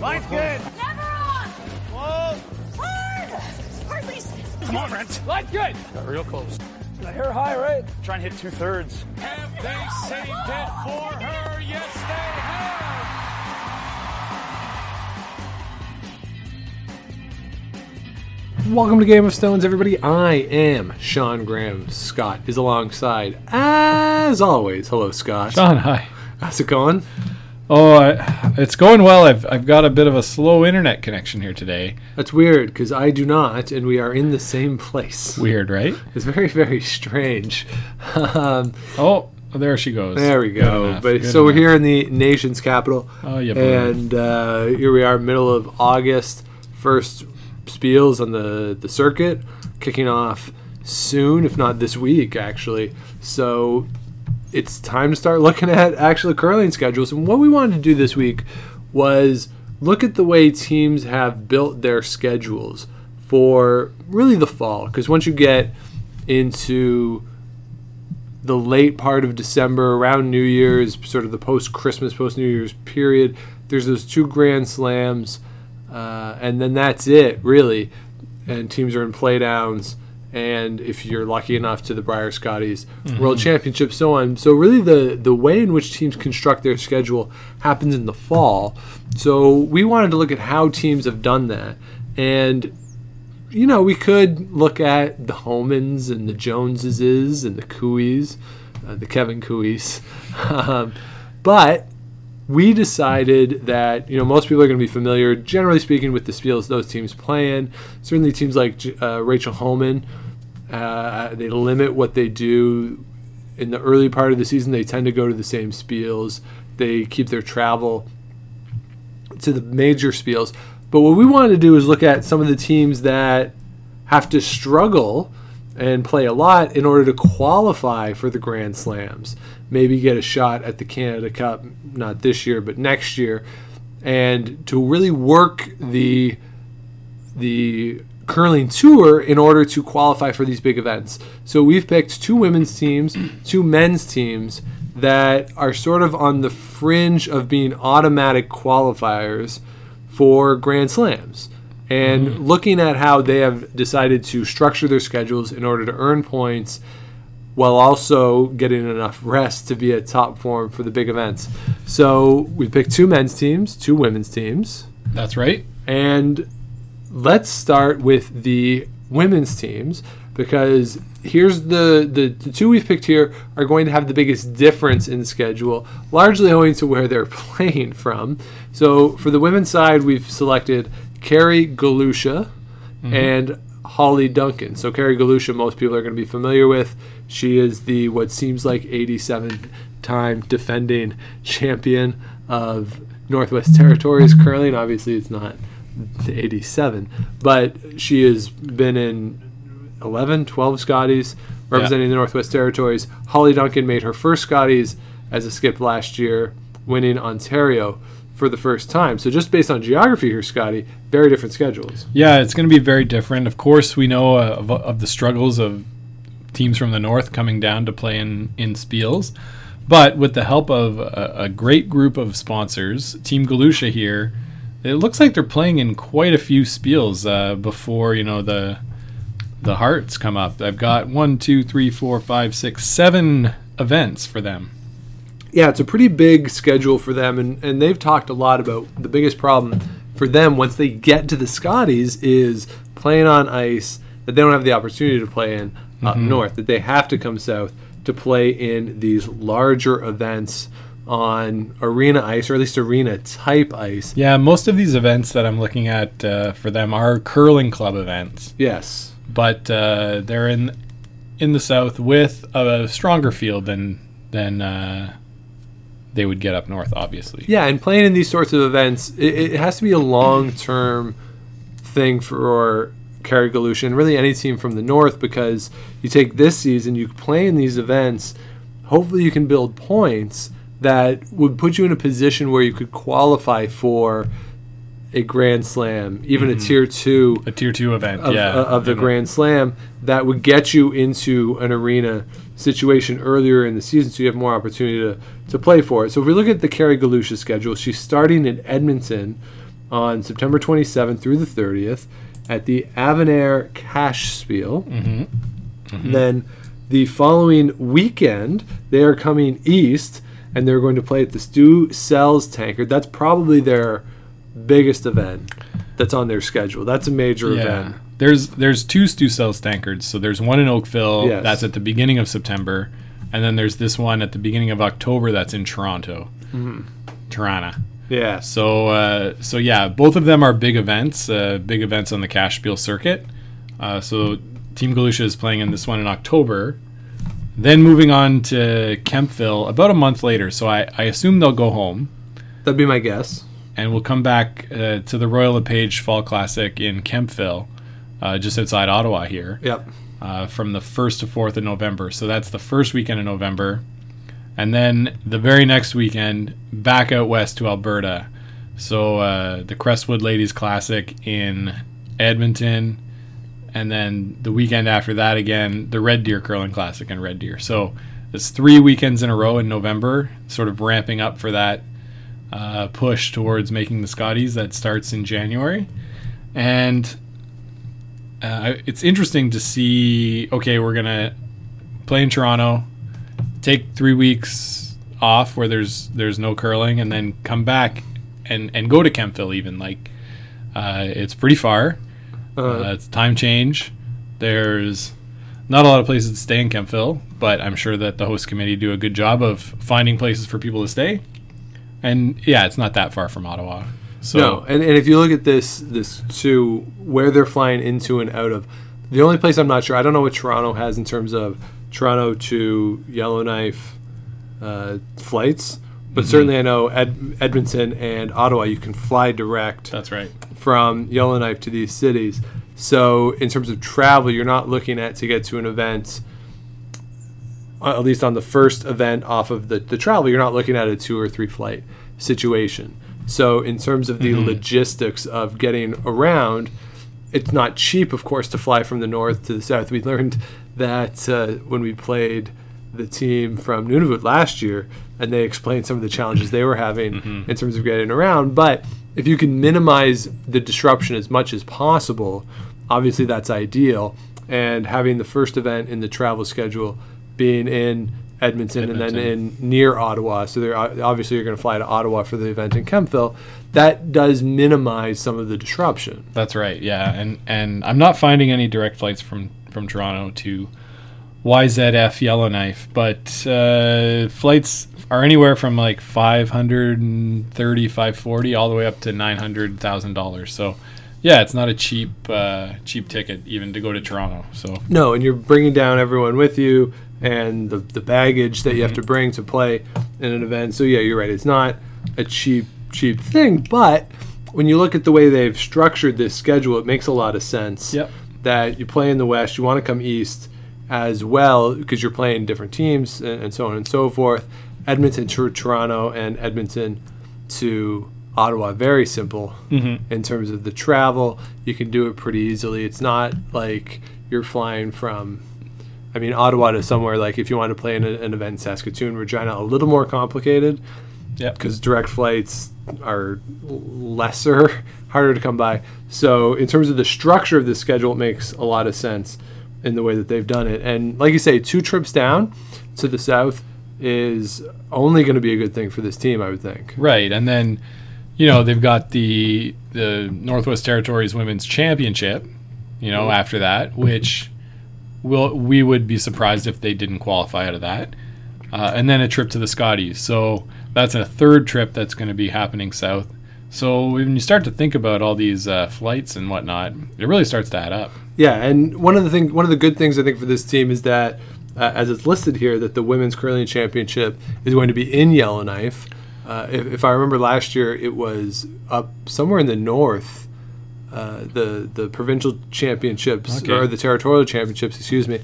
Line's good. Never on! Whoa. Hard! Hardly. Come on, Brent. Line's good. Got real close. The hair high, right? Try and hit two thirds. Have they saved it for her? Yes, they have. Welcome to Game of Stones, everybody. I am Sean Graham. Scott is alongside, as always. Hello, Scott. Sean, hi. How's it going? Oh, I, it's going well. I've, I've got a bit of a slow internet connection here today. That's weird because I do not, and we are in the same place. Weird, right? It's very, very strange. um, Oh, there she goes. there we go. enough, But good so we're here in the nation's capital, Oh, yeah, and uh, here we are, middle of August. First spiels on the the circuit, kicking off soon, if not this week, actually. So it's time to start looking at actually curling schedules. And what we wanted to do this week was look at the way teams have built their schedules for really the fall. Because once you get into the late part of December, around New Year's, sort of the post Christmas, post New Year's period, there's those two Grand Slams, uh, and then that's it, really. And teams are in playdowns, and if you're lucky enough to the Brier Scotties World Championship, so on. So really, the the way in which teams construct their schedule happens in the fall. So we wanted to look at how teams have done that, and you know, we could look at the Homans and the Joneses and the Koes, uh, the Kevin Koes. um, but we decided that, you know, most people are going to be familiar, generally speaking, with the Spiels those teams play in. Certainly teams like uh, Rachel Homan, uh, they limit what they do in the early part of the season. They tend to go to the same Spiels. They keep their travel to the major spiels. But what we wanted to do is look at some of the teams that have to struggle and play a lot in order to qualify for the Grand Slams. Maybe get a shot at the Canada Cup, not this year, but next year, and to really work the the curling tour in order to qualify for these big events. So we've picked two women's teams, two men's teams that are sort of on the fringe of being automatic qualifiers for Grand Slams. And mm-hmm. looking at how they have decided to structure their schedules in order to earn points while also getting enough rest to be at top form for the big events. So we picked two men's teams, two women's teams. That's right. And let's start with the women's teams because here's the, the the two we've picked here are going to have the biggest difference in schedule, largely owing to where they're playing from. So for the women's side, we've selected Kerry Galusha mm-hmm. and Hollie Duncan. So Kerry Galusha, most people are going to be familiar with. She is the what seems like 87 time defending champion of Northwest Territories curling. Obviously, it's not the 87, but she has been in 11, 12 Scotties representing the Northwest Territories. Hollie Duncan made her first Scotties as a skip last year, winning Ontario for the first time. So just based on geography here, Scotty, very different schedules. Yeah, it's going to be very different. Of course, we know uh, of, of the struggles of teams from the north coming down to play in, in Spiels. But with the help of a, a great group of sponsors, Team Galusha here, it looks like they're playing in quite a few Spiels uh, before you know the the hearts come up. I've got one, two, three, four, five, six, seven events for them. Yeah, it's a pretty big schedule for them, and, and they've talked a lot about the biggest problem for them once they get to the Scotties is playing on ice that they don't have the opportunity to play in up north, that they have to come south to play in these larger events on arena ice, or at least arena type ice. Yeah, most of these events that I'm looking at uh, for them are curling club events. Yes. but uh, they're in in the south with a stronger field than than uh, they would get up north. Obviously, Yeah, and playing in these sorts of events, it, it has to be a long term thing for Kerry Galusha and really any team from the north because you take this season, you play in these events, hopefully you can build points that would put you in a position where you could qualify for a Grand Slam, even a tier two a tier two event. of, yeah, uh, of the. Grand Slam that would get you into an arena situation earlier in the season so you have more opportunity to, to play for it. So if we look at the Kerry Galusha schedule, she's starting in Edmonton on September 27th through the 30th at the Avonair Cash Spiel. Mm-hmm. Mm-hmm. Then the following weekend, they are coming east and they're going to play at the Stu Sells Tankard. That's probably their biggest event that's on their schedule. That's a major Yeah. event. There's there's two Stu Sells tankards. So there's one in Oakville Yes. that's at the beginning of September, and then there's this one at the beginning of October that's in Toronto. Mm-hmm. Toronto. Yeah. So uh, so yeah, both of them are big events, uh, big events on the Cash Spiel circuit. Uh, so Team Galusha is playing in this one in October. Then moving on to Kemptville about a month later. So I, I assume they'll go home That'd be my guess. and we'll come back uh, to the Royal LePage Fall Classic in Kemptville, uh, just outside Ottawa here, Yep. uh, from the 1st to 4th of November. So that's the first weekend in November. And then the very next weekend, back out west to Alberta. So uh, the Crestwood Ladies Classic in Edmonton. And then the weekend after that, again, the Red Deer Curling Classic in Red Deer. So it's three weekends in a row in November, sort of ramping up for that uh, push towards making the Scotties that starts in January. And uh, it's interesting to see okay, we're going to play in Toronto, take three weeks off where there's there's no curling, and then come back and, and go to Kemptville even. Like, uh, it's pretty far. Uh, Uh, it's time change. There's not a lot of places to stay in Kemptville, but I'm sure that the host committee do a good job of finding places for people to stay. And yeah, it's not that far from Ottawa. So no, and, and if you look at this this too, where they're flying into and out of, the only place I'm not sure, I don't know what Toronto has in terms of Toronto to Yellowknife uh, flights, but Mm-hmm. certainly I know Ed, Edmonton and Ottawa, you can fly direct that's right. from Yellowknife to these cities. So in terms of travel, you're not looking at to get to an event. uh, At least on the first event off of the, the travel, you're not looking at a two or three flight situation. So in terms of the logistics of getting around, it's not cheap, of course, to fly from the north to the south. We learned that uh, when we played the team from Nunavut last year, and they explained some of the challenges they were having in terms of getting around. But if you can minimize the disruption as much as possible, obviously that's ideal. And having the first event in the travel schedule being in Edmonton, and then in near Ottawa, so they're obviously you're going to fly to Ottawa for the event in Kemptville. That does minimize some of the disruption. That's right. Yeah, and and I'm not finding any direct flights from from Toronto to YZF Yellowknife, but uh, flights are anywhere from like 530, 540, all the way up to nine hundred thousand dollars. So, yeah, it's not a cheap uh, cheap ticket even to go to Toronto. So No, and you're bringing down everyone with you and the, the baggage that you have to mm-hmm. bring to play in an event. So yeah, you're right. It's not a cheap cheap thing, but when you look at the way they've structured this schedule, it makes a lot of sense. Yep. That you play in the West, you want to come East as well because you're playing different teams and, and so on and so forth. Edmonton to Toronto and Edmonton to Ottawa, very simple mm-hmm. in terms of the travel. You can do it pretty easily. It's not like you're flying from, I mean, Ottawa to somewhere like if you want to play in a, an event in Saskatoon, Regina, a little more complicated yeah, because direct flights are lesser, harder to come by. So, in terms of the structure of the schedule, it makes a lot of sense in the way that they've done it. And like you say, two trips down to the south is only going to be a good thing for this team, I would think. right. And then you know they've got the the Northwest Territories Women's Championship. You know mm-hmm. after that, which will we would be surprised if they didn't qualify out of that. Uh, and then a trip to the Scotties. So that's a third trip that's going to be happening south. So when you start to think about all these uh, flights and whatnot, it really starts to add up. Yeah, and one of the thing, one of the good things I think for this team is that, uh, as it's listed here, that the women's curling championship is going to be in Yellowknife. Uh, if, if I remember last year, it was up somewhere in the north. Uh, the the provincial championships Okay. or the territorial championships, excuse me,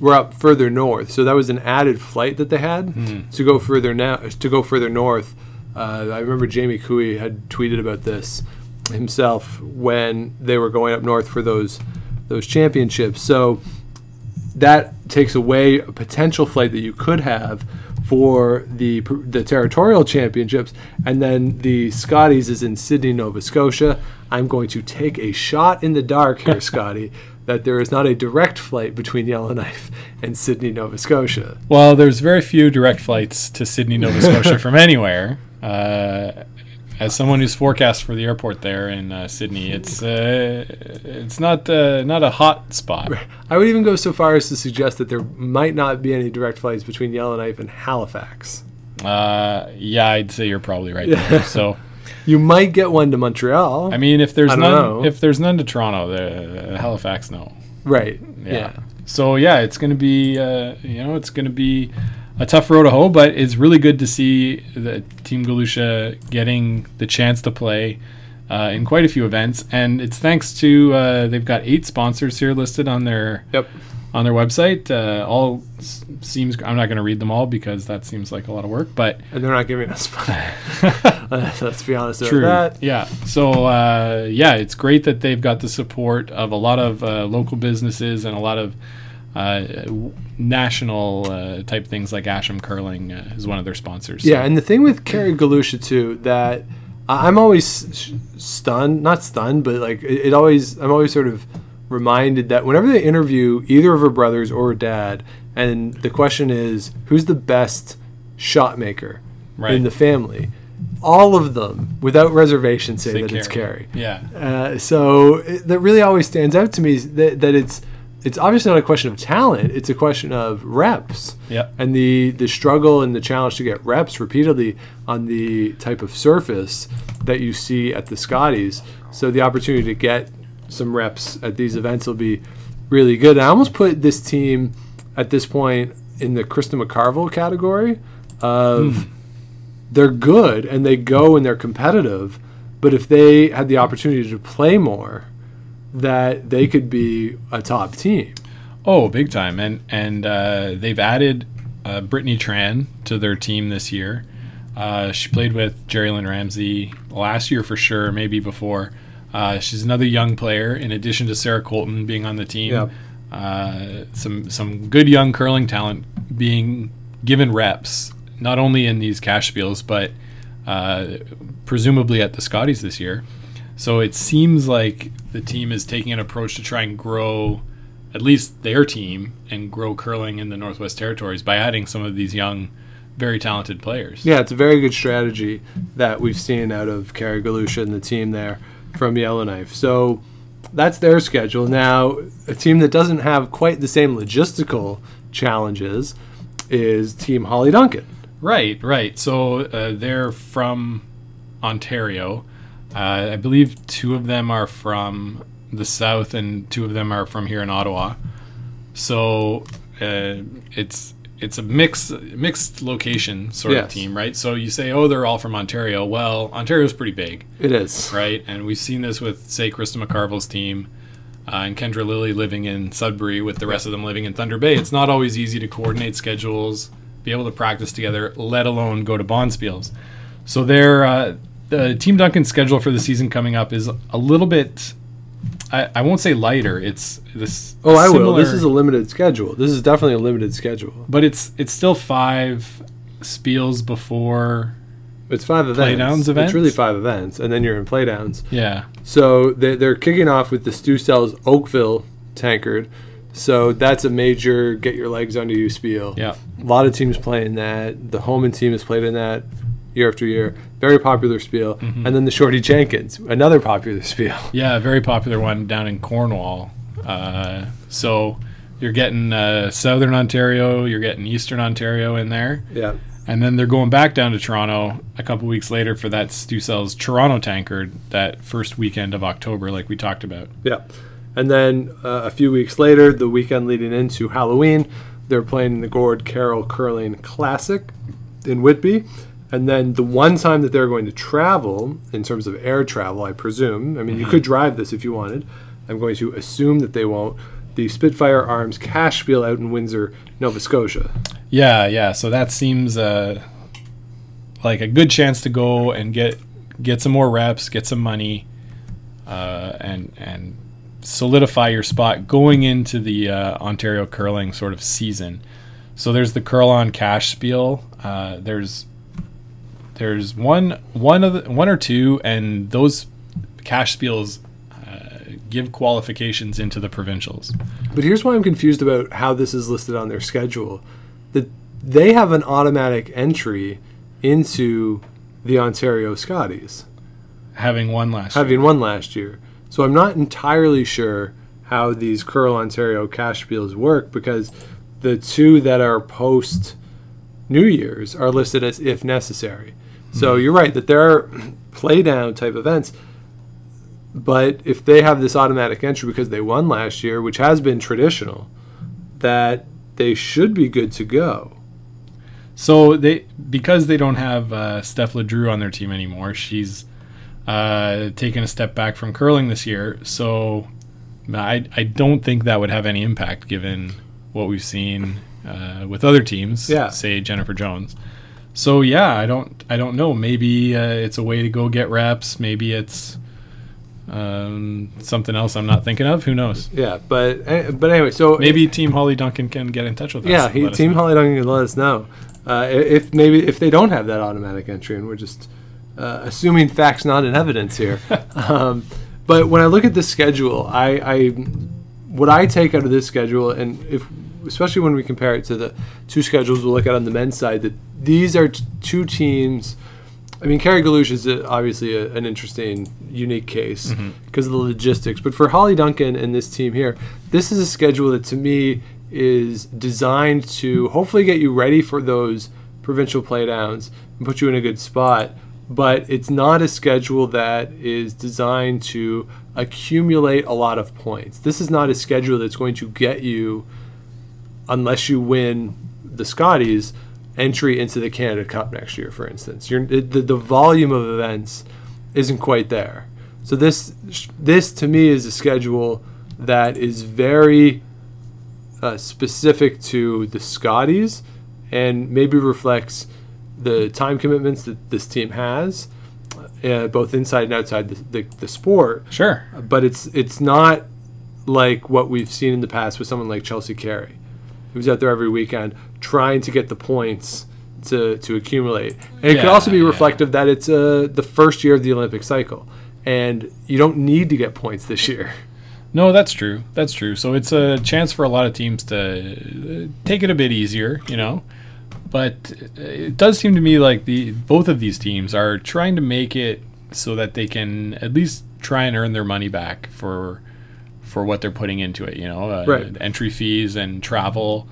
were up further north. So that was an added flight that they had to go further now to go further north. Uh, I remember Jamie Koe had tweeted about this himself when they were going up north for those those championships. So that takes away a potential flight that you could have for the the territorial championships, and then the Scotties is in Sydney, Nova Scotia. I'm going to take a shot in the dark here, Scotty, that there is not a direct flight between Yellowknife and Sydney, Nova Scotia. Well, there's very few direct flights to Sydney, Nova Scotia from anywhere. Uh, as someone who's forecast for the airport there in uh, Sydney, it's uh, it's not uh, not a hot spot. I would even go so far as to suggest that there might not be any direct flights between Yellowknife and Halifax. Uh, yeah, I'd say you're probably right. There. So, You might get one to Montreal. I mean, if there's none, know. if there's none to Toronto, the Halifax, no. right. Yeah. yeah. So yeah, it's going to be uh, you know it's going to be a tough road to hoe, but it's really good to see the Team Galusha getting the chance to play uh, in quite a few events, and it's thanks to uh, they've got eight sponsors here listed on their Yep. on their website. Uh, all seems I'm not going to read them all because that seems like a lot of work, but And they're not giving us money. Let's be honest about True. that. Yeah. So uh, yeah, it's great that they've got the support of a lot of uh, local businesses and a lot of uh, national uh, type things like Asham Curling uh, is one of their sponsors. Yeah, and the thing with Kerry Galusha too that I'm always sh- stunned, not stunned, but like it, it always I'm always sort of reminded that whenever they interview either of her brothers or her dad, and the question is who's the best shot maker Right. in the family, all of them without reservation say, Say that it's Kerry. Kerry. Yeah. Uh, so it, that really always stands out to me that, that it's it's obviously not a question of talent; it's a question of reps. Yep. And the the struggle and the challenge to get reps repeatedly on the type of surface that you see at the Scotties. So the opportunity to get some reps at these events will be really good. I almost put this team at this point in the Krista McCarville category of hmm. they're good and they go and they're competitive, but if they had the opportunity to play more, that they could be a top team. Oh, big time! And and uh, they've added uh, Brittany Tran to their team this year. Uh, she played with Geri-Lynn Ramsay last year for sure, maybe before. Uh, she's another young player. In addition to Sarah Koltun being on the team, Yeah. uh, some some good young curling talent being given reps, not only in these cash spiels, but uh, presumably at the Scotties this year. So it seems like the team is taking an approach to try and grow at least their team and grow curling in the Northwest Territories by adding some of these young, very talented players. Yeah, it's a very good strategy that we've seen out of Kerry Galusha and the team there from Yellowknife. So that's their schedule. Now, a team that doesn't have quite the same logistical challenges is Team Hollie Duncan. Right, right. So uh, they're from Ontario. Uh, I believe two of them are from the south, and two of them are from here in Ottawa. So uh, it's it's a mixed mixed location sort of team, right? So you say, oh, they're all from Ontario. Well, Ontario's pretty big, It is. right? And we've seen this with say Krista McCarville's team. Uh, and Kendra Lilly living in Sudbury with the rest of them living in Thunder Bay. It's not always easy to coordinate schedules, be able to practice together, let alone go to Bonspiels. So their uh, the Team Duncan schedule for the season coming up is a little bit. I, I won't say lighter. It's this. Oh, I will. This is a limited schedule. This is definitely a limited schedule. but it's it's still five spiels before. It's five events. Playdowns events? It's really five events, and then you're in playdowns. Yeah, So they, they're kicking off with the Stu Sells Oakville tankard. So that's a major get your legs under you spiel. yeah, A lot of teams playing that. The Homan team has played in that year after year. Very popular spiel. Mm-hmm. And then the Shorty Jenkins, another popular spiel. yeah. A very popular one down in Cornwall. Uh, so you're getting uh, Southern Ontario, you're getting Eastern Ontario in there. Yeah. And then they're going back down to Toronto a couple weeks later for that Stu Sells Toronto tankard that first weekend of October, like we talked about. Yeah. And then uh, a few weeks later, the weekend leading into Halloween, they're playing the Gord Carroll Curling Classic in Whitby. And then the one time that they're going to travel, in terms of air travel, I presume, I mean, you could drive this if you wanted. I'm going to assume that they won't. The Spitfire Arms Cash Spiel out in Windsor, Nova Scotia. Yeah, yeah. So that seems uh, like a good chance to go and get get some more reps, get some money, uh, and and solidify your spot going into the uh, Ontario curling sort of season. So there's the curl on cash spiel. Uh, there's there's one one of the, one or two, and those cash spiels uh, give qualifications into the provincials. But here's why I'm confused about how this is listed on their schedule. That they have an automatic entry into the Ontario Scotties, Having one last year. having won last year. So I'm not entirely sure how these Curl Ontario cash spiels work because the two that are post New Year's are listed as if necessary. So you're right that there are play down type events. But if they have this automatic entry because they won last year, which has been traditional, that they should be good to go. So they because they don't have uh, Steph LeDrew on their team anymore. She's uh, taken a step back from curling this year. So I I don't think that would have any impact given what we've seen uh, with other teams. Yeah. say Jennifer Jones. So yeah, I don't I don't know. Maybe uh, it's a way to go get reps. Maybe it's um, something else I'm not thinking of. Who knows? Yeah, but eh, but anyway, so Maybe Team Hollie Duncan can get in touch with us. yeah, us Team know. Hollie Duncan can let us know uh, if maybe if they don't have that automatic entry, and we're just uh, assuming facts not in evidence here. um, but when I look at the schedule, I, I what I take out of this schedule, and if especially when we compare it to the two schedules we'll look at on the men's side, that these are t- two teams. I mean, Kerry Galusha is a, obviously a, an interesting, unique case mm-hmm. because of the logistics. But for Hollie Duncan and this team here, this is a schedule that to me is designed to hopefully get you ready for those provincial playdowns and put you in a good spot. But it's not a schedule that is designed to accumulate a lot of points. This is not a schedule that's going to get you, unless you win the Scotties, entry into the Canada Cup next year, for instance. You're, the, the volume of events isn't quite there. So this this to me is a schedule that is very uh, specific to the Scotties and maybe reflects the time commitments that this team has, uh, both inside and outside the, the, the sport Sure. but it's it's not like what we've seen in the past with someone like Chelsea Carey, who's out there every weekend trying to get the points to to accumulate. And it could also be yeah. reflective that it's uh, the first year of the Olympic cycle, and you don't need to get points this year. No, that's true. That's true. So it's a chance for a lot of teams to uh, take it a bit easier, you know. But uh, it does seem to me like the both of these teams are trying to make it so that they can at least try and earn their money back for for what they're putting into it. You know, uh, Right. entry fees and travel,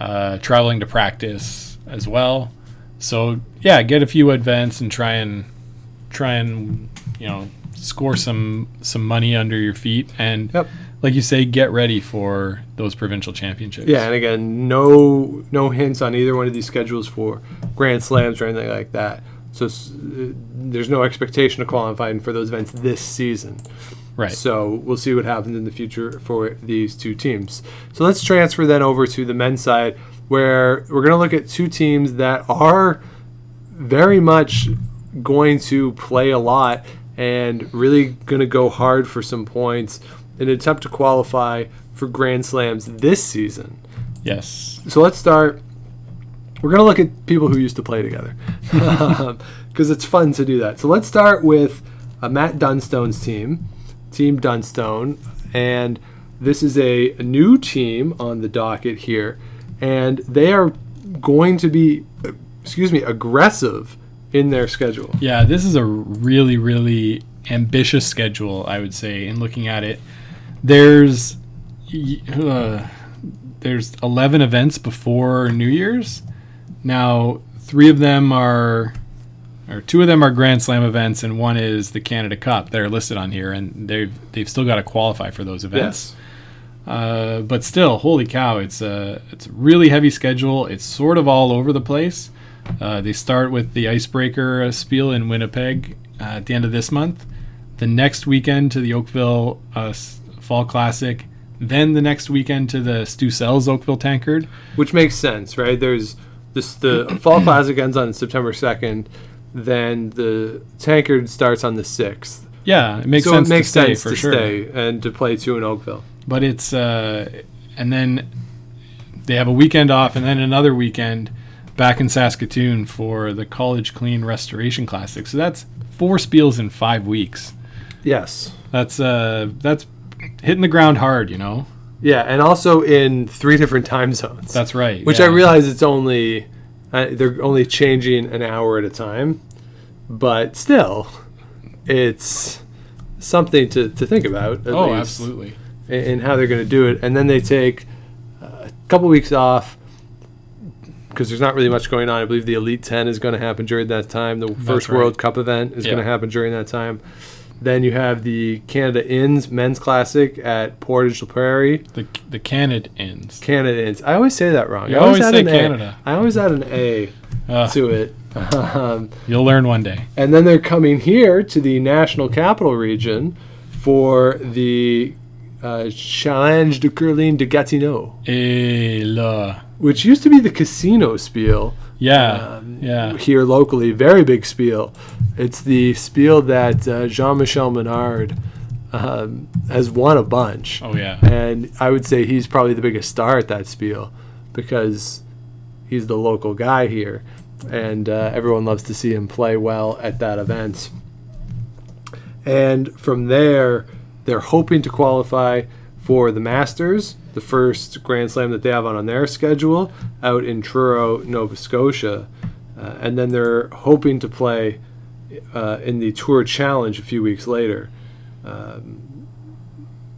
uh, traveling to practice as well. So yeah, get a few events and try and try and you know score some some money under your feet and Yep. like you say get ready for those provincial championships Yeah, and again, no no hints on either one of these schedules for Grand Slams or anything like that. So uh, there's no expectation of qualifying for those events this season. Right So we'll see what happens in the future for these two teams. So let's transfer then over to the men's side, where we're going to look at two teams that are very much going to play a lot and really going to go hard for some points in an attempt to qualify for Grand Slams this season. yes So let's start. We're going to look at people who used to play together because it's fun to do that. So let's start with uh, Matt Dunstone's team, Team Dunstone. And this is a, new team on the docket here. And they are going to be, excuse me, aggressive in their schedule. yeah this is a really really ambitious schedule i would say in looking at it there's uh, there's 11 events before new year's now three of them are or two of them are grand slam events and one is the canada cup that are listed on here and they've they've still got to qualify for those events Uh, but still, holy cow! It's a it's a really heavy schedule. It's sort of all over the place. Uh, they start with the icebreaker uh, spiel in Winnipeg uh, at the end of this month. The next weekend to the Oakville uh, Fall Classic. Then the next weekend to the Stu Sells Oakville Tankard. which makes sense, right? There's this the Fall Classic ends on September 2nd, then the Tankard starts on the 6th. Yeah, it makes so sense it makes to stay sense for to sure. stay and to play two in Oakville. but it's uh, and then they have a weekend off and then another weekend back in Saskatoon for the College Clean Restoration Classic. So that's four spiels in five weeks. Yes. That's uh, that's hitting the ground hard, you know. Yeah, and also in three different time zones. That's right. Which yeah. I realize it's only uh, they're only changing an hour at a time, but still, it's something to, to think about. At Oh, least, absolutely. in how they're going to do it, and then they take a couple weeks off because there's not really much going on. I believe the Elite Ten is going to happen during that time. The first right. World Cup event is going to happen during that time. Then you have the Canada Inns Men's Classic at Portage la Prairie. The the Canada ends. Canada Inns. I always say that wrong. You I always add say an A. Canada. I always add an A Uh, to it. Um, you'll learn one day. and then they're coming here to the National Capital Region for the uh, Challenge de Curling de Gatineau, Eh, la. which used to be the casino spiel Yeah, Um, yeah. here locally. Very big spiel. It's the spiel that uh, Jean Michel Menard um, has won a bunch. Oh yeah. And I would say he's probably the biggest star at that spiel because he's the local guy here. And uh, everyone loves to see him play well at that event. And from there, they're hoping to qualify for the Masters, the first Grand Slam that they have on, on their schedule out in Truro, Nova Scotia. Uh, and then they're hoping to play uh, in the Tour Challenge a few weeks later.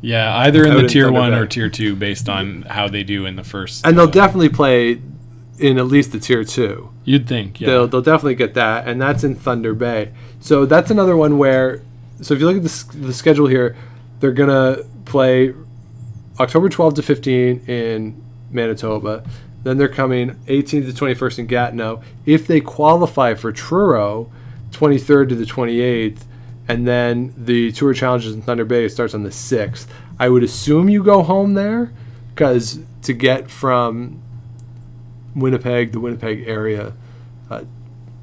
Yeah, either in the tier one or tier two, based on how they do in the first. And they'll uh, definitely play in at least the Tier 2. You'd think, yeah. They'll, they'll definitely get that, and that's in Thunder Bay. So that's another one where, so if you look at the, the schedule here, they're going to play October 12 to 15 in Manitoba. Then they're coming 18th to 21st in Gatineau. If they qualify for Truro, 23rd to the 28th, and then the Tour Challenges in Thunder Bay starts on the 6th. I would assume you go home there because to get from Winnipeg, the Winnipeg area, uh,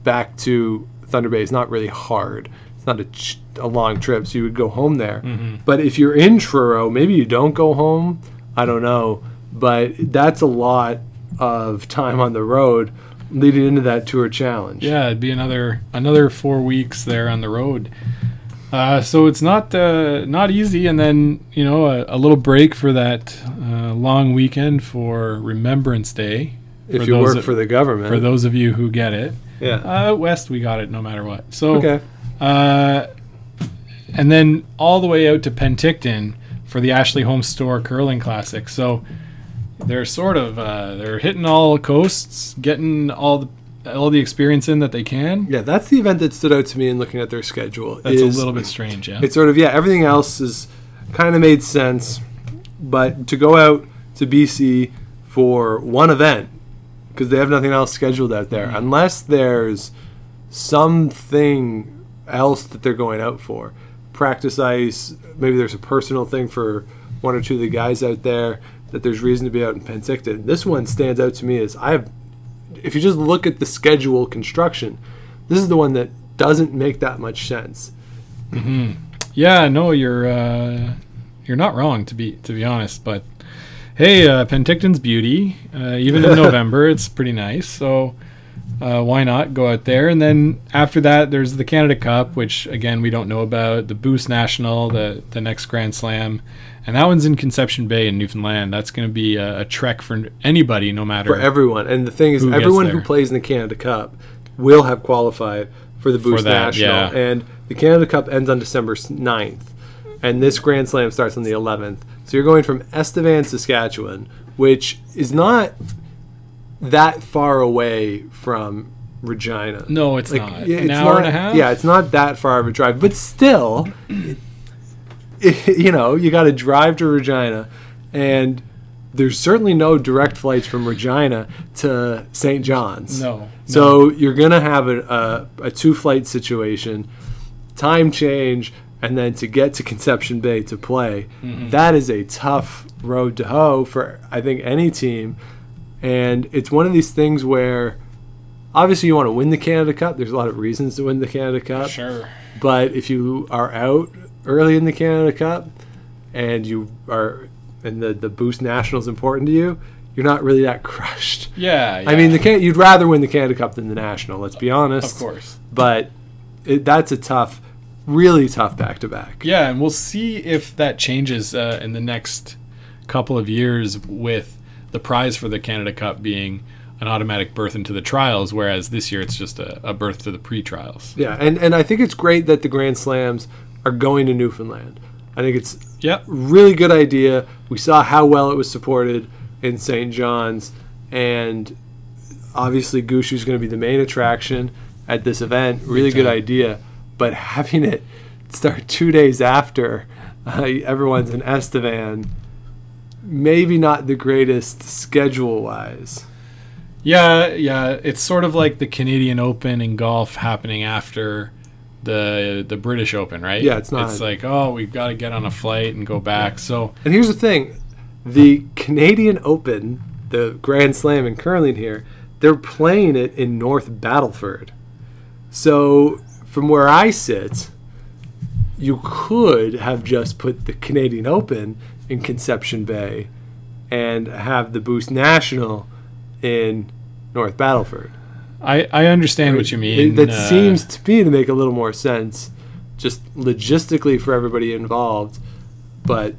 back to Thunder Bay is not really hard. It's not a, ch- a long trip, so you would go home there. But if you're in Truro, maybe you don't go home. I don't know, but that's a lot of time on the road leading into that tour challenge. Yeah, it'd be another another four weeks there on the road. Uh, so it's not uh, not easy, and then you know a, a little break for that uh, long weekend for Remembrance Day. if you work that- for the government. For those of you who get it, yeah. uh, out west we got it no matter what. So okay. uh, and then all the way out to Penticton for the Ashley Home Store Curling Classic. So they're sort of uh, they're hitting all coasts, getting all the all the experience in that they can. Yeah, that's the event that stood out to me in looking at their schedule. That's a little bit strange, yeah. It's sort of yeah. Everything else is kind of made sense, but to go out to BC for one event because they have nothing else scheduled out there, unless there's something else that they're going out for. Practice ice. Maybe there's a personal thing for one or two of the guys out there that there's reason to be out in Penticton. This one stands out to me as I have. If you just look at the schedule construction, this is the one that doesn't make that much sense. Yeah, no, you're uh, you're not wrong to be to be honest, but hey, uh, Penticton's beauty. Uh, even in November, it's pretty nice. So uh, why not go out there? And then after that, there's the Canada Cup, which again we don't know about. The Boost National, the the next Grand Slam, and that one's in Conception Bay in Newfoundland. That's going to be a, a trek for anybody, no matter for everyone. And the thing is, Who everyone who plays in the Canada Cup will have qualified for the Boost that, National. yeah. And the Canada Cup ends on December 9th. And this Grand Slam starts on the 11th. So you're going from Estevan, Saskatchewan, which is not that far away from Regina. No, it's Like, not. yeah, An it's hour not- and a half. Yeah, it's not that far of a drive, but still, you know, you got to drive to Regina, and there's certainly no direct flights from Regina to St. John's. No, So you're gonna have a, a, a two flight situation, time change, and then to get to Conception Bay to play. Mm-hmm. that is a tough road to hoe for I think any team, and it's one of these things where. Obviously, you want to win the Canada Cup. There's a lot of reasons to win the Canada Cup. sure. But if you are out early in the Canada Cup and you are and the, the boost national is important to you, you're not really that crushed. Yeah, I mean, the can- you'd rather win the Canada Cup than the National. Let's be honest. of course. but it, that's a tough, really tough back to back. Yeah, and we'll see if that changes uh, in the next couple of years with the prize for the Canada Cup being an automatic berth into the trials, whereas this year it's just a, a berth to the pre-trials. Yeah, and and I think it's great that the Grand Slams are going to Newfoundland. I think it's Yep. really good idea. We saw how well it was supported in St. John's, and obviously Gushue's going to be the main attraction at this event. Really good idea, but having it start two days after uh, everyone's in Estevan, maybe not the greatest schedule wise. Yeah, yeah. It's sort of like the Canadian Open in golf happening after the the British Open, right? Yeah, it's not- It's like, oh, we've got to get on a flight and go back. So And here's the thing the Canadian Open, the Grand Slam in curling here, they're playing it in North Battleford. So from where I sit, you could have just put the Canadian Open in Conception Bay and have the Boost National in North Battleford. I I understand what you mean. That uh, seems to me to make a little more sense, just logistically for everybody involved. But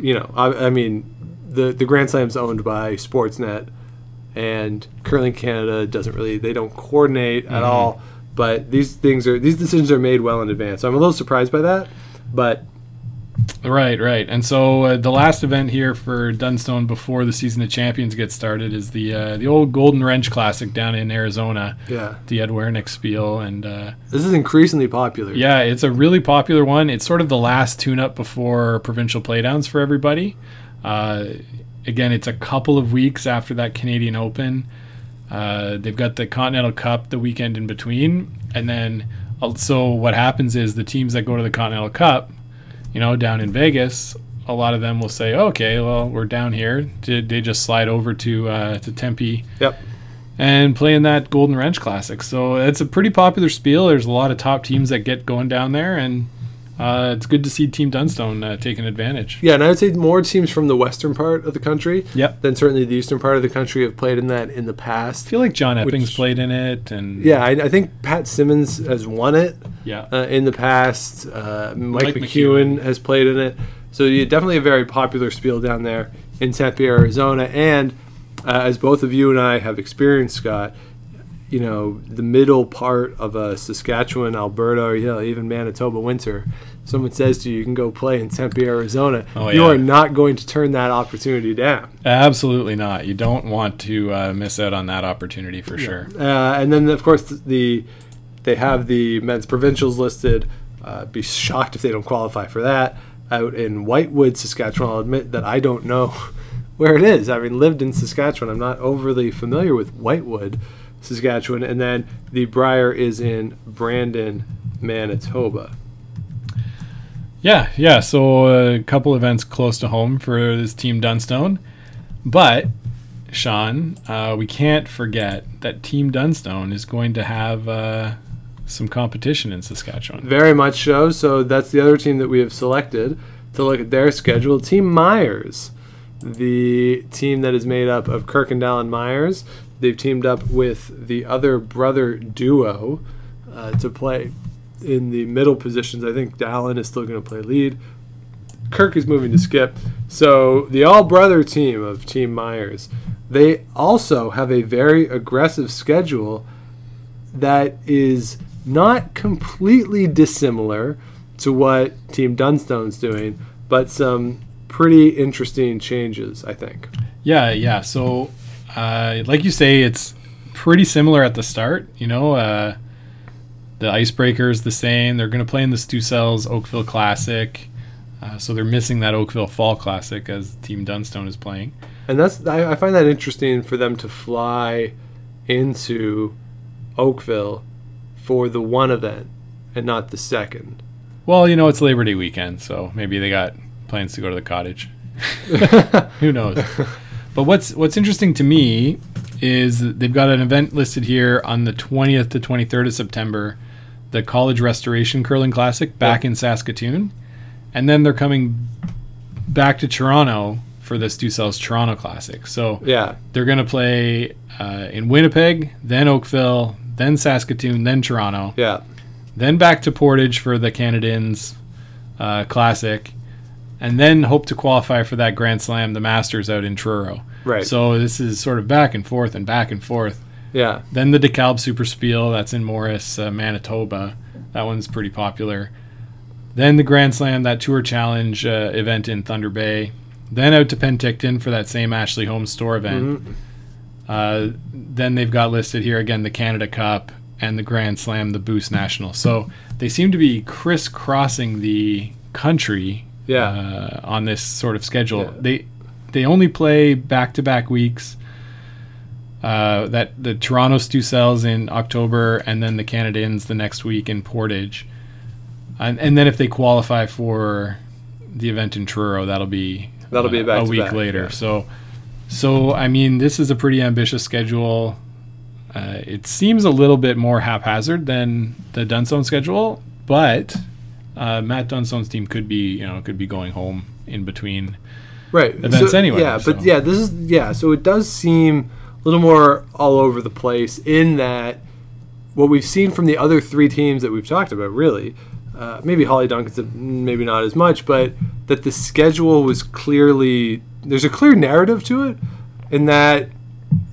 you know, I, I mean, the the Grand Slam's owned by Sportsnet, and Curling Canada doesn't really they don't coordinate Mm-hmm. at all. But these things are these decisions are made well in advance. So I'm a little surprised by that, but Right, right. And so uh, the last event here for Dunstone before the season of champions gets started is the uh, the old Golden Wrench Classic down in Arizona, yeah, the Ed Werenich Spiel, and uh, this is increasingly popular. yeah, it's a really popular one. It's sort of the last tune-up before provincial playdowns for everybody. Uh, again, it's a couple of weeks after that Canadian Open. Uh, they've got the Continental Cup the weekend in between, and then also what happens is the teams that go to the Continental Cup, you know, down in Vegas, a lot of them will say, "Okay, well, we're down here." Did they just slide over to uh, to Tempe Yep. and playing that Golden Wrench Classic. So it's a pretty popular spiel. There's a lot of top teams that get going down there, and uh, it's good to see Team Dunstone uh, taking advantage. Yeah, and I would say more teams from the western part of the country Yep. than certainly the eastern part of the country have played in that in the past. I feel like John Epping's Which- played in it, and Yeah, I, I think Pat Simmons has won it yeah, uh, in the past. Uh, Mike, Mike McEwen, McEwen. has played in it. So yeah, definitely a very popular spiel down there in Tempe, Arizona. And uh, as both of you and I have experienced, Scott, you know, the middle part of a Saskatchewan, Alberta, or yeah, even Manitoba winter, someone says to you, you can go play in Tempe, Arizona. Oh, you are not going to turn that opportunity down. absolutely not. You don't want to uh, miss out on that opportunity for sure. Uh, and then, of course, the they have the men's provincials listed. Uh, be shocked if they don't qualify for that. Out in Whitewood, Saskatchewan, I'll admit that I don't know where it is. Having lived in Saskatchewan, I'm not overly familiar with Whitewood, Saskatchewan. And then the Brier is in Brandon, Manitoba. Yeah, yeah. So a couple events close to home for this team Dunstone, but Sean, uh, we can't forget that Team Dunstone is going to have uh, some competition in Saskatchewan. Very much so. So that's the other team that we have selected to look at their schedule. Team Muyres, the team that is made up of Kirkendall and Muyres. They've teamed up with the other brother duo uh, to play in the middle positions. I think Dallan is still going to play lead. Kirk is moving to skip. So the all brother team of Team Muyres, they also have a very aggressive schedule that is not completely dissimilar to what Team Dunstone's doing, but some pretty interesting changes, I think. Yeah, yeah. So, uh, like you say, it's pretty similar at the start. You know, uh, the icebreaker is the same. They're going to play in the Stu Sells Oakville Classic. Uh, so they're missing that Oakville Fall Classic as Team Dunstone is playing. And that's I, I find that interesting for them to fly into Oakville for the one event and not the second. Well, you know, it's Labor Day weekend, so maybe they got plans to go to the cottage. Who knows? But what's what's interesting to me is they've got an event listed here on the 20th to 23rd of September, the College Restoration Curling Classic back in Saskatoon, and then they're coming back to Toronto for the Stu Sells Toronto Classic. So Yeah. they're going to play uh, in Winnipeg, then Oakville, then Saskatoon, then Toronto, Yeah. then back to Portage for the Canadians uh, Classic, and then hope to qualify for that Grand Slam, the Masters out in Truro. Right. So this is sort of back and forth and back and forth. Yeah. Then the DeKalb Super Spiel, that's in Morris, uh, Manitoba. That one's pretty popular. Then the Grand Slam, that Tour Challenge uh, event in Thunder Bay. Then out to Penticton for that same Ashley Home Store event. Uh, then they've got listed here again the Canada Cup and the Grand Slam, the Boost National. So they seem to be crisscrossing the country Yeah. uh, on this sort of schedule. Yeah. They they only play back to back weeks. Uh, that the Toronto Stu Sells in October, and then the Canadians the next week in Portage, and and then if they qualify for the event in Truro, that'll be That'll be uh, a back-to-back, week later. yeah. So, so I mean, this is a pretty ambitious schedule. Uh, it seems a little bit more haphazard than the Dunstone schedule, but uh, Matt Dunstone's team could be, you know, could be going home in between. right events so, anyway, Yeah, but yeah, this is yeah. So it does seem a little more all over the place in that what we've seen from the other three teams that we've talked about, really, uh, maybe Hollie Duncan's maybe not as much, but that the schedule was clearly there's a clear narrative to it, in that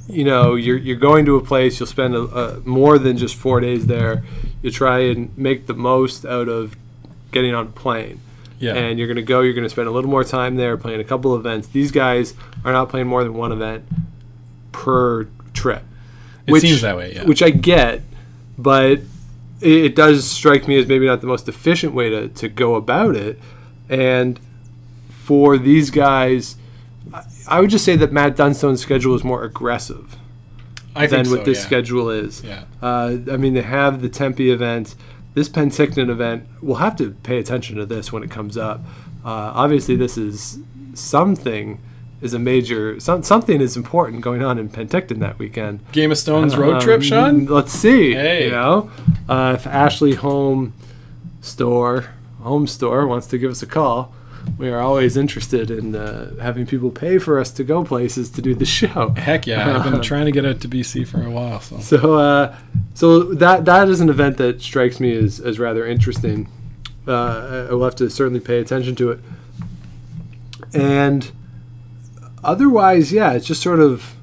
you know you're you're going to a place you'll spend a, a, more than just four days there. You try and make the most out of getting on a plane Yeah, and you're going to go. You're going to spend a little more time there playing a couple events. These guys are not playing more than one event per trip. It seems that way, yeah. Which I get, but it, does strike me as maybe not the most efficient way to, to go about it. And for these guys, I- would just say that Matt Dunstone's schedule is more aggressive I than think what this yeah. schedule is. Yeah. Uh, I mean, they have the Tempe event. This Penticton event, we'll have to pay attention to this when it comes up. Uh, obviously, this is something is a major some, something is important going on in Penticton that weekend. Game of Stones road trip, Um, Sean. Let's see. Hey. You know, uh, if Ashley Home Store Home Store wants to give us a call, we are always interested in uh, having people pay for us to go places to do the show. Heck yeah, I've been trying to get out to BC for a while. So So, uh, so that that is an event that strikes me as, as rather interesting. Uh, I will have to certainly pay attention to it. And otherwise, yeah, it's just sort of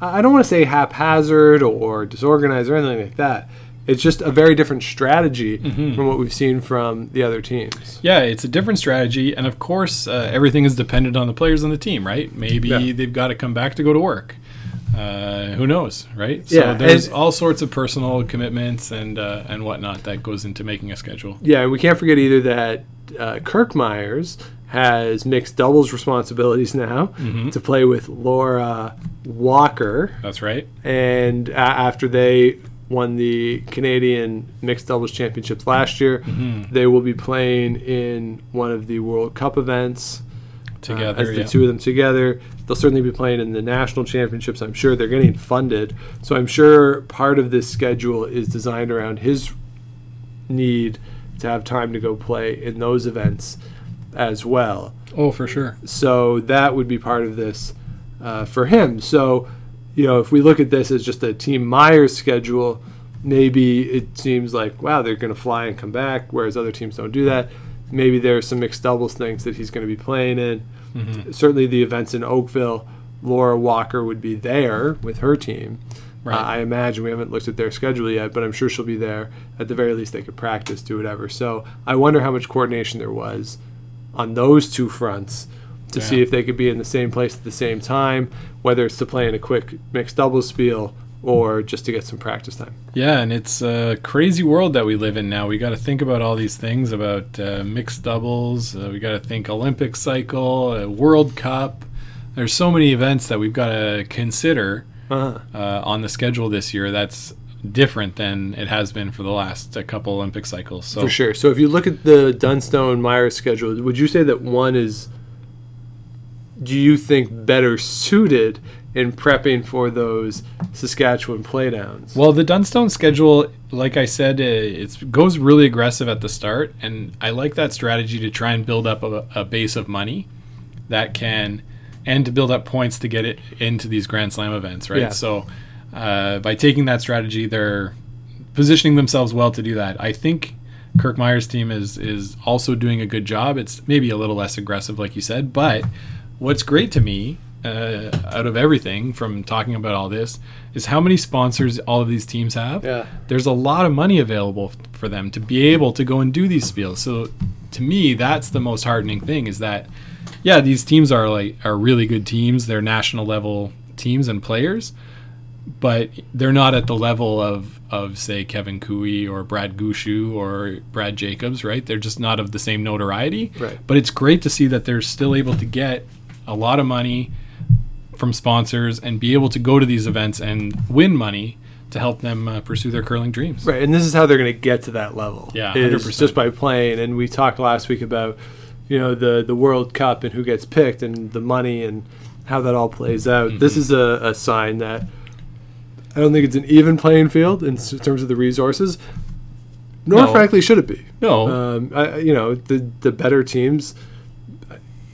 I I don't want to say haphazard or disorganized or anything like that. It's just a very different strategy from what we've seen from the other teams. yeah, it's a different strategy, and of course, uh, everything is dependent on the players on the team, right? Maybe Yeah. they've got to come back to go to work. Uh, who knows, right? Yeah, So there's and- all sorts of personal commitments and uh, and whatnot that goes into making a schedule. Yeah, and we can't forget either that uh, Kirk Muyres has mixed doubles responsibilities now to play with Laura Walker. That's right. and a after they won the Canadian mixed doubles championships last year, they will be playing in one of the World Cup events uh, Together, as the yeah. two of them together. They'll certainly be playing in the national championships. I'm sure they're getting funded, so I'm sure part of this schedule is designed around his need to have time to go play in those events as well Oh, for sure. so that would be part of this uh, for him. So, you know, if we look at this as just a Team Muyres schedule, maybe it seems like wow they're going to fly and come back, whereas other teams don't do that. Maybe there's some mixed doubles things that he's going to be playing in. Mm-hmm. Certainly, the events in Oakville, Laura Walker would be there with her team. Right. Uh, I imagine we haven't looked at their schedule yet, but I'm sure she'll be there. At the very least, they could practice, do whatever. So I wonder how much coordination there was on those two fronts to see if they could be in the same place at the same time, whether it's to play in a quick mixed doubles spiel or just to get some practice time. Yeah, and it's a crazy world that we live in now. We got to think about all these things about uh, mixed doubles. Uh, we got to think Olympic cycle, uh, World Cup. There's so many events that we've got to consider Uh-huh. uh, on the schedule this year. That's different than it has been for the last uh, couple Olympic cycles. So For sure. So if you look at the Dunstone Muyres schedule, would you say that one is, do you think, better suited in prepping for those Saskatchewan playdowns? Well, the Dunstone schedule, like I said, uh, it goes really aggressive at the start, and I like that strategy to try and build up a, a base of money that can and to build up points to get it into these Grand Slam events, right? Yeah. So uh, by taking that strategy, they're positioning themselves well to do that. I think Kirk Muyres' team is is also doing a good job. It's maybe a little less aggressive, like you said, but what's great to me uh, out of everything from talking about all this is how many sponsors all of these teams have. Yeah. There's a lot of money available f- for them to be able to go and do these spiels. So to me, that's the most heartening thing is that yeah, these teams are like are really good teams. They're national level teams and players, but they're not at the level of of say Kevin Koe or Brad Gushue or Brad Jacobs, right? They're just not of the same notoriety. Right. But it's great to see that they're still able to get a lot of money from sponsors and be able to go to these events and win money to help them uh, pursue their curling dreams. Right, and this is how they're going to get to that level. Yeah, is 100%. just by playing. And we talked last week about, you know, the the World Cup and who gets picked and the money and how that all plays out. This Mm-hmm. is a, a sign that I don't think it's an even playing field in s- terms of the resources. Nor, No. frankly, should it be. No. Um, I, you know, the the better teams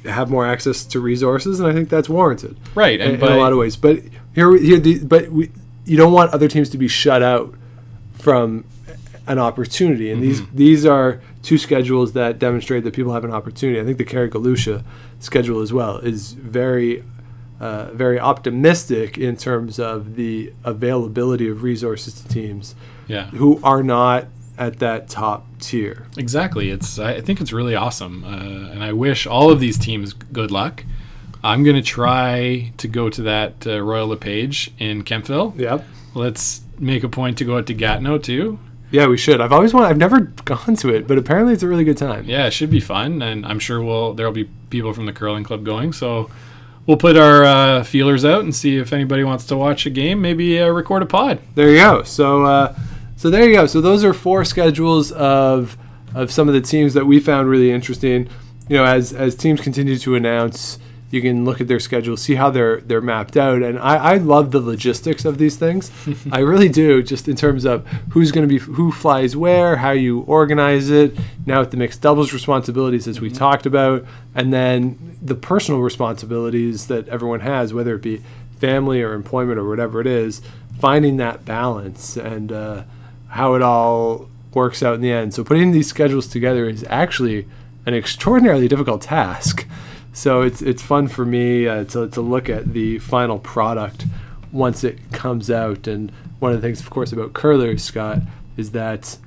have more access to resources, and I think that's warranted Right, in, and in by- a lot of ways. But here, here, the, but we, you don't want other teams to be shut out from an opportunity, and these these are two schedules that demonstrate that people have an opportunity. I think the Kerry Galusha schedule as well is very. Uh, very optimistic in terms of the availability of resources to teams Yeah. who are not at that top tier. Exactly. It's I think it's really awesome, uh, and I wish all of these teams good luck. I'm gonna try to go to that uh, Royal LePage in Kemptville. Yep. Let's make a point to go out to Gatineau too. Yeah, we should. I've always wanted. I've never gone to it, but apparently it's a really good time. Yeah, it should be fun, and I'm sure we'll there'll be people from the curling club going. So we'll put our uh, feelers out and see if anybody wants to watch a game. Maybe uh, record a pod. There you go. So, uh, so there you go. So those are four schedules of of some of the teams that we found really interesting. You know, as as teams continue to announce, you can look at their schedule, see how they're they're mapped out, and I, I love the logistics of these things. I really do, just in terms of who's going to be who flies where, how you organize it. Now with the mixed doubles responsibilities, as we talked about, and then the personal responsibilities that everyone has, whether it be family or employment or whatever it is, finding that balance and uh, how it all works out in the end. So putting these schedules together is actually an extraordinarily difficult task. So it's it's fun for me uh, to to look at the final product once it comes out. And one of the things, of course, about curlers, Scott, is that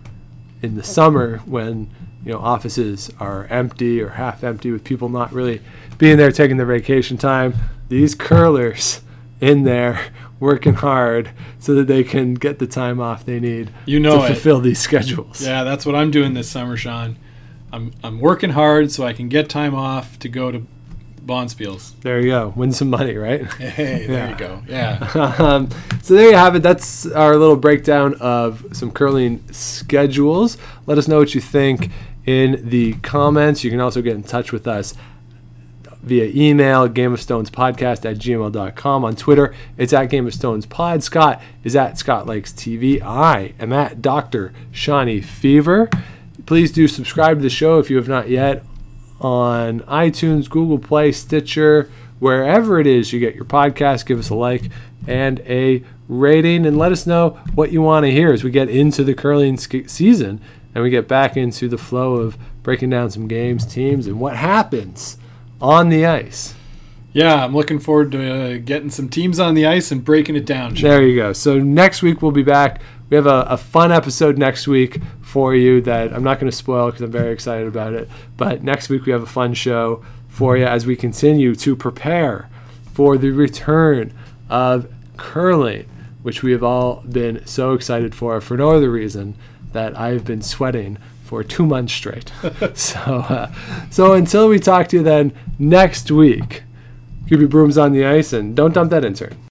in the summer when you know offices are empty or half empty with people not really being there taking their vacation time, these curlers in there working hard so that they can get the time off they need You know to it. fulfill these schedules. Yeah, that's what I'm doing this summer, Sean. I'm I'm working hard so I can get time off to go to Bonspiels. There you go. Win some money, right? Hey, there Yeah. you go. Yeah. um, so there you have it. That's our little breakdown of some curling schedules. Let us know what you think in the comments. You can also get in touch with us via email, Game of Stones podcast at gmail.com. On Twitter, it's at Game of Stones Pod. Scott is at Scott Likes TV. I am at Dr. Shawnee Fever. Please do subscribe to the show if you have not yet on iTunes, Google Play, Stitcher, wherever it is you get your podcast. Give us a like and a rating, and let us know what you want to hear as we get into the curling season and we get back into the flow of breaking down some games, teams, and what happens on the ice. Yeah, I'm looking forward to uh, getting some teams on the ice and breaking it down. Sean. There you go. So next week we'll be back. We have a, a fun episode next week for you that I'm not going to spoil because I'm very excited about it. But next week we have a fun show for you as we continue to prepare for the return of curling, which we have all been so excited for for no other reason that I've been sweating for two months straight. so, uh, so until we talk to you then next week, keep your brooms on the ice and don't dump that intern.